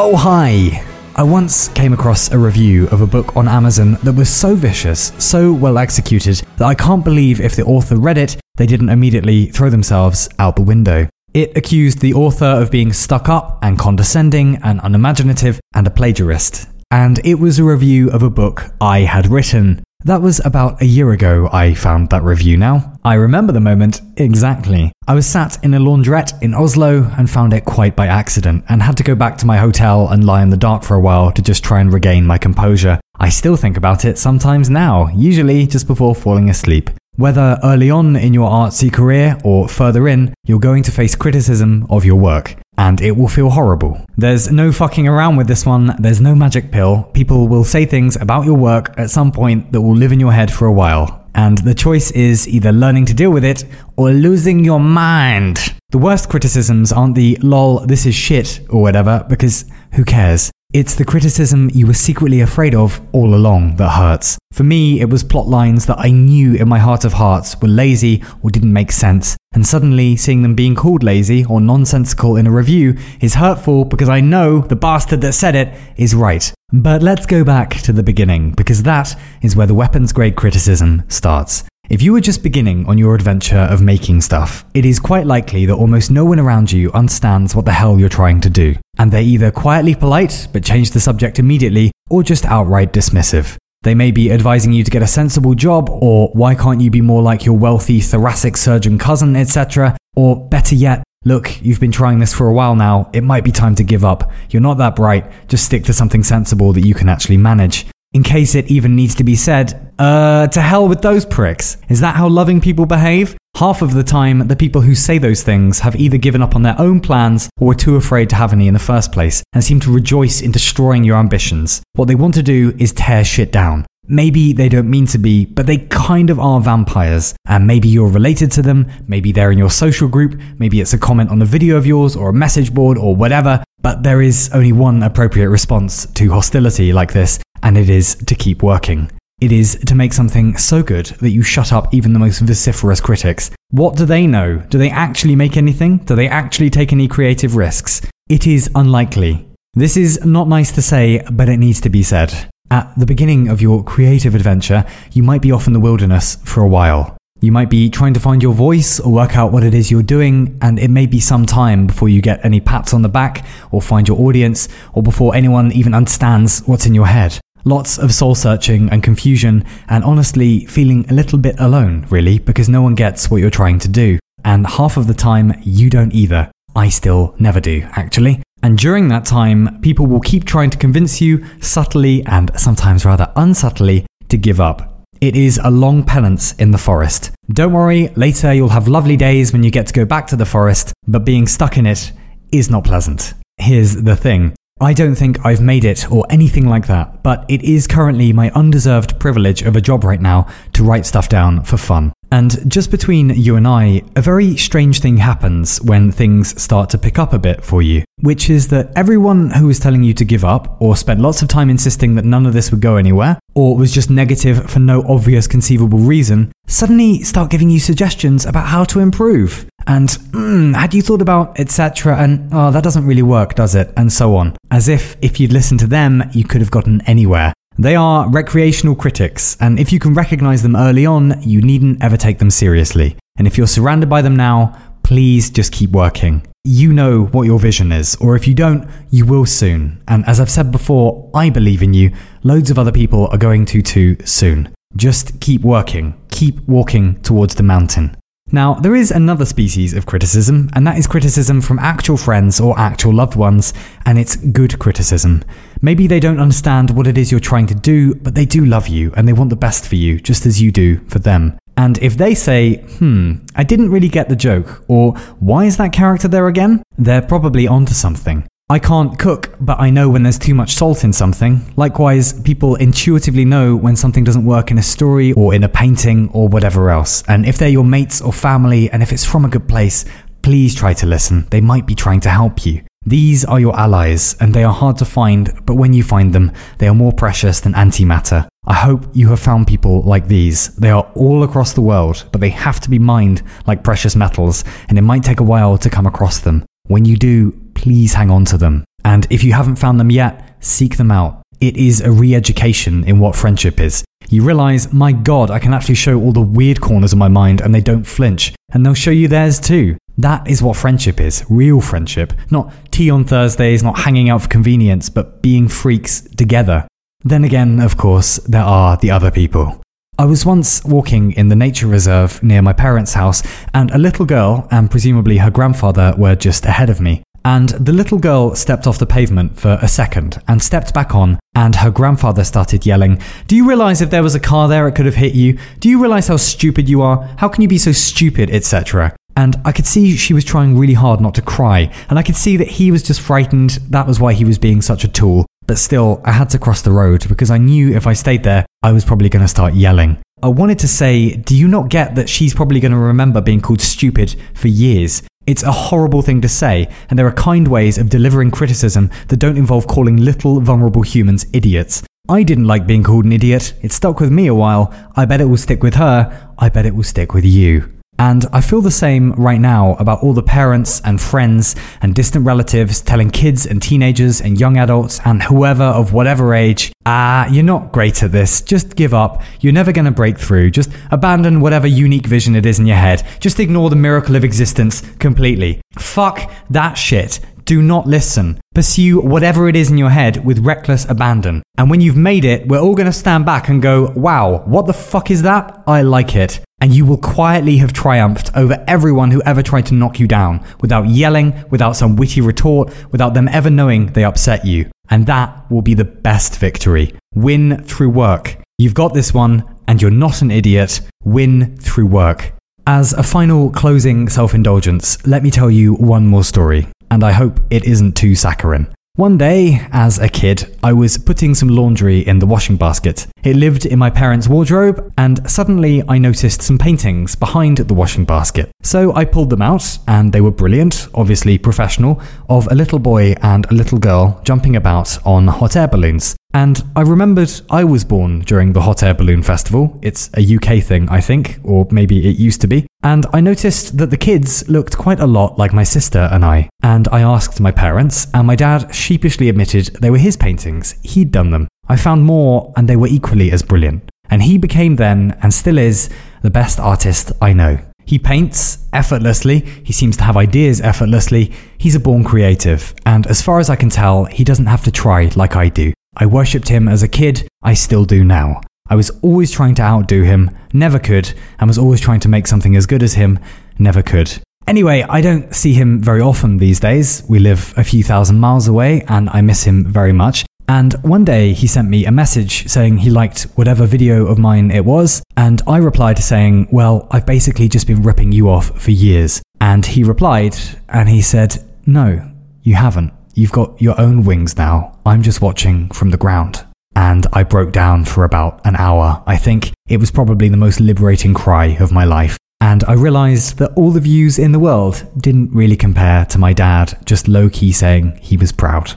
Oh, hi! I once came across a review of a book on Amazon that was so vicious, so well executed, that I can't believe if the author read it, they didn't immediately throw themselves out the window. It accused the author of being stuck up and condescending and unimaginative and a plagiarist. And it was a review of a book I had written. That was about a year ago I found that review now. I remember the moment exactly. I was sat in a laundrette in Oslo and found it quite by accident and had to go back to my hotel and lie in the dark for a while to just try and regain my composure. I still think about it sometimes now, usually just before falling asleep. Whether early on in your artsy career or further in, you're going to face criticism of your work. And it will feel horrible. There's no fucking around with this one, there's no magic pill. People will say things about your work at some point that will live in your head for a while. And the choice is either learning to deal with it or losing your mind. The worst criticisms aren't the lol, this is shit or whatever, because who cares? It's the criticism you were secretly afraid of all along that hurts. For me, it was plot lines that I knew in my heart of hearts were lazy or didn't make sense, and suddenly seeing them being called lazy or nonsensical in a review is hurtful because I know the bastard that said it is right. But let's go back to the beginning, because that is where the weapons grade criticism starts. If you were just beginning on your adventure of making stuff, it is quite likely that almost no one around you understands what the hell you're trying to do. And they're either quietly polite, but change the subject immediately, or just outright dismissive. They may be advising you to get a sensible job, or why can't you be more like your wealthy thoracic surgeon cousin, etc. Or better yet, look, you've been trying this for a while now, it might be time to give up. You're not that bright, just stick to something sensible that you can actually manage. In case it even needs to be said, uh, to hell with those pricks. Is that how loving people behave? Half of the time, the people who say those things have either given up on their own plans or are too afraid to have any in the first place and seem to rejoice in destroying your ambitions. What they want to do is tear shit down. Maybe they don't mean to be, but they kind of are vampires. And maybe you're related to them, maybe they're in your social group, maybe it's a comment on a video of yours or a message board or whatever. But there is only one appropriate response to hostility like this, and it is to keep working. It is to make something so good that you shut up even the most vociferous critics. What do they know? Do they actually make anything? Do they actually take any creative risks? It is unlikely. This is not nice to say, but it needs to be said. At the beginning of your creative adventure, you might be off in the wilderness for a while. You might be trying to find your voice or work out what it is you're doing, and it may be some time before you get any pats on the back or find your audience or before anyone even understands what's in your head. Lots of soul searching and confusion, and honestly, feeling a little bit alone, really, because no one gets what you're trying to do. And half of the time, you don't either. I still never do, actually. And during that time, people will keep trying to convince you, subtly and sometimes rather unsubtly, to give up. It is a long penance in the forest. Don't worry, later you'll have lovely days when you get to go back to the forest, but being stuck in it is not pleasant. Here's the thing I don't think I've made it or anything like that, but it is currently my undeserved privilege of a job right now to write stuff down for fun. And just between you and I, a very strange thing happens when things start to pick up a bit for you, which is that everyone who was telling you to give up, or spent lots of time insisting that none of this would go anywhere, or was just negative for no obvious conceivable reason, suddenly start giving you suggestions about how to improve. And, mm, had you thought about, etc., and, oh, that doesn't really work, does it? And so on. As if, if you'd listened to them, you could have gotten anywhere. They are recreational critics, and if you can recognize them early on, you needn't ever take them seriously. And if you're surrounded by them now, please just keep working. You know what your vision is, or if you don't, you will soon. And as I've said before, I believe in you. Loads of other people are going to too soon. Just keep working, keep walking towards the mountain. Now, there is another species of criticism, and that is criticism from actual friends or actual loved ones, and it's good criticism. Maybe they don't understand what it is you're trying to do, but they do love you and they want the best for you, just as you do for them. And if they say, hmm, I didn't really get the joke, or why is that character there again? They're probably onto something. I can't cook, but I know when there's too much salt in something. Likewise, people intuitively know when something doesn't work in a story or in a painting or whatever else. And if they're your mates or family, and if it's from a good place, please try to listen. They might be trying to help you. These are your allies, and they are hard to find, but when you find them, they are more precious than antimatter. I hope you have found people like these. They are all across the world, but they have to be mined like precious metals, and it might take a while to come across them. When you do, please hang on to them. And if you haven't found them yet, seek them out. It is a re education in what friendship is. You realize, my God, I can actually show all the weird corners of my mind and they don't flinch. And they'll show you theirs too. That is what friendship is real friendship. Not tea on Thursdays, not hanging out for convenience, but being freaks together. Then again, of course, there are the other people. I was once walking in the nature reserve near my parents' house, and a little girl, and presumably her grandfather, were just ahead of me. And the little girl stepped off the pavement for a second and stepped back on, and her grandfather started yelling, Do you realize if there was a car there, it could have hit you? Do you realize how stupid you are? How can you be so stupid, etc.? And I could see she was trying really hard not to cry, and I could see that he was just frightened. That was why he was being such a tool. But still, I had to cross the road because I knew if I stayed there, I was probably going to start yelling. I wanted to say, do you not get that she's probably going to remember being called stupid for years? It's a horrible thing to say, and there are kind ways of delivering criticism that don't involve calling little vulnerable humans idiots. I didn't like being called an idiot. It stuck with me a while. I bet it will stick with her. I bet it will stick with you. And I feel the same right now about all the parents and friends and distant relatives telling kids and teenagers and young adults and whoever of whatever age, ah, you're not great at this. Just give up. You're never going to break through. Just abandon whatever unique vision it is in your head. Just ignore the miracle of existence completely. Fuck that shit. Do not listen. Pursue whatever it is in your head with reckless abandon. And when you've made it, we're all going to stand back and go, wow, what the fuck is that? I like it and you will quietly have triumphed over everyone who ever tried to knock you down, without yelling, without some witty retort, without them ever knowing they upset you. And that will be the best victory. Win through work. You've got this one, and you're not an idiot. Win through work. As a final closing self indulgence, let me tell you one more story, and I hope it isn't too saccharine. One day, as a kid, I was putting some laundry in the washing basket. It lived in my parents' wardrobe, and suddenly I noticed some paintings behind the washing basket. So I pulled them out, and they were brilliant, obviously professional, of a little boy and a little girl jumping about on hot air balloons. And I remembered I was born during the Hot Air Balloon Festival. It's a UK thing, I think, or maybe it used to be. And I noticed that the kids looked quite a lot like my sister and I. And I asked my parents, and my dad sheepishly admitted they were his paintings. He'd done them. I found more, and they were equally as brilliant. And he became then, and still is, the best artist I know. He paints effortlessly, he seems to have ideas effortlessly, he's a born creative, and as far as I can tell, he doesn't have to try like I do. I worshipped him as a kid, I still do now. I was always trying to outdo him, never could, and was always trying to make something as good as him, never could. Anyway, I don't see him very often these days. We live a few thousand miles away, and I miss him very much. And one day he sent me a message saying he liked whatever video of mine it was, and I replied saying, Well, I've basically just been ripping you off for years. And he replied, and he said, No, you haven't. You've got your own wings now. I'm just watching from the ground. And I broke down for about an hour. I think it was probably the most liberating cry of my life. And I realized that all the views in the world didn't really compare to my dad just low key saying he was proud.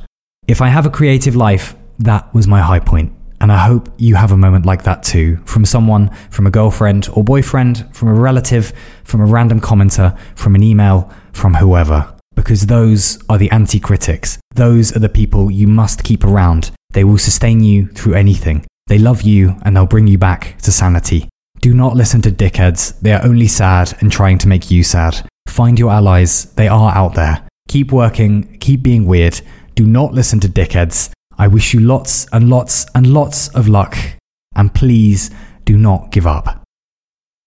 If I have a creative life, that was my high point. And I hope you have a moment like that too, from someone, from a girlfriend or boyfriend, from a relative, from a random commenter, from an email, from whoever because those are the anti critics. Those are the people you must keep around. They will sustain you through anything. They love you and they'll bring you back to sanity. Do not listen to dickheads. They are only sad and trying to make you sad. Find your allies. They are out there. Keep working. Keep being weird. Do not listen to dickheads. I wish you lots and lots and lots of luck. And please do not give up.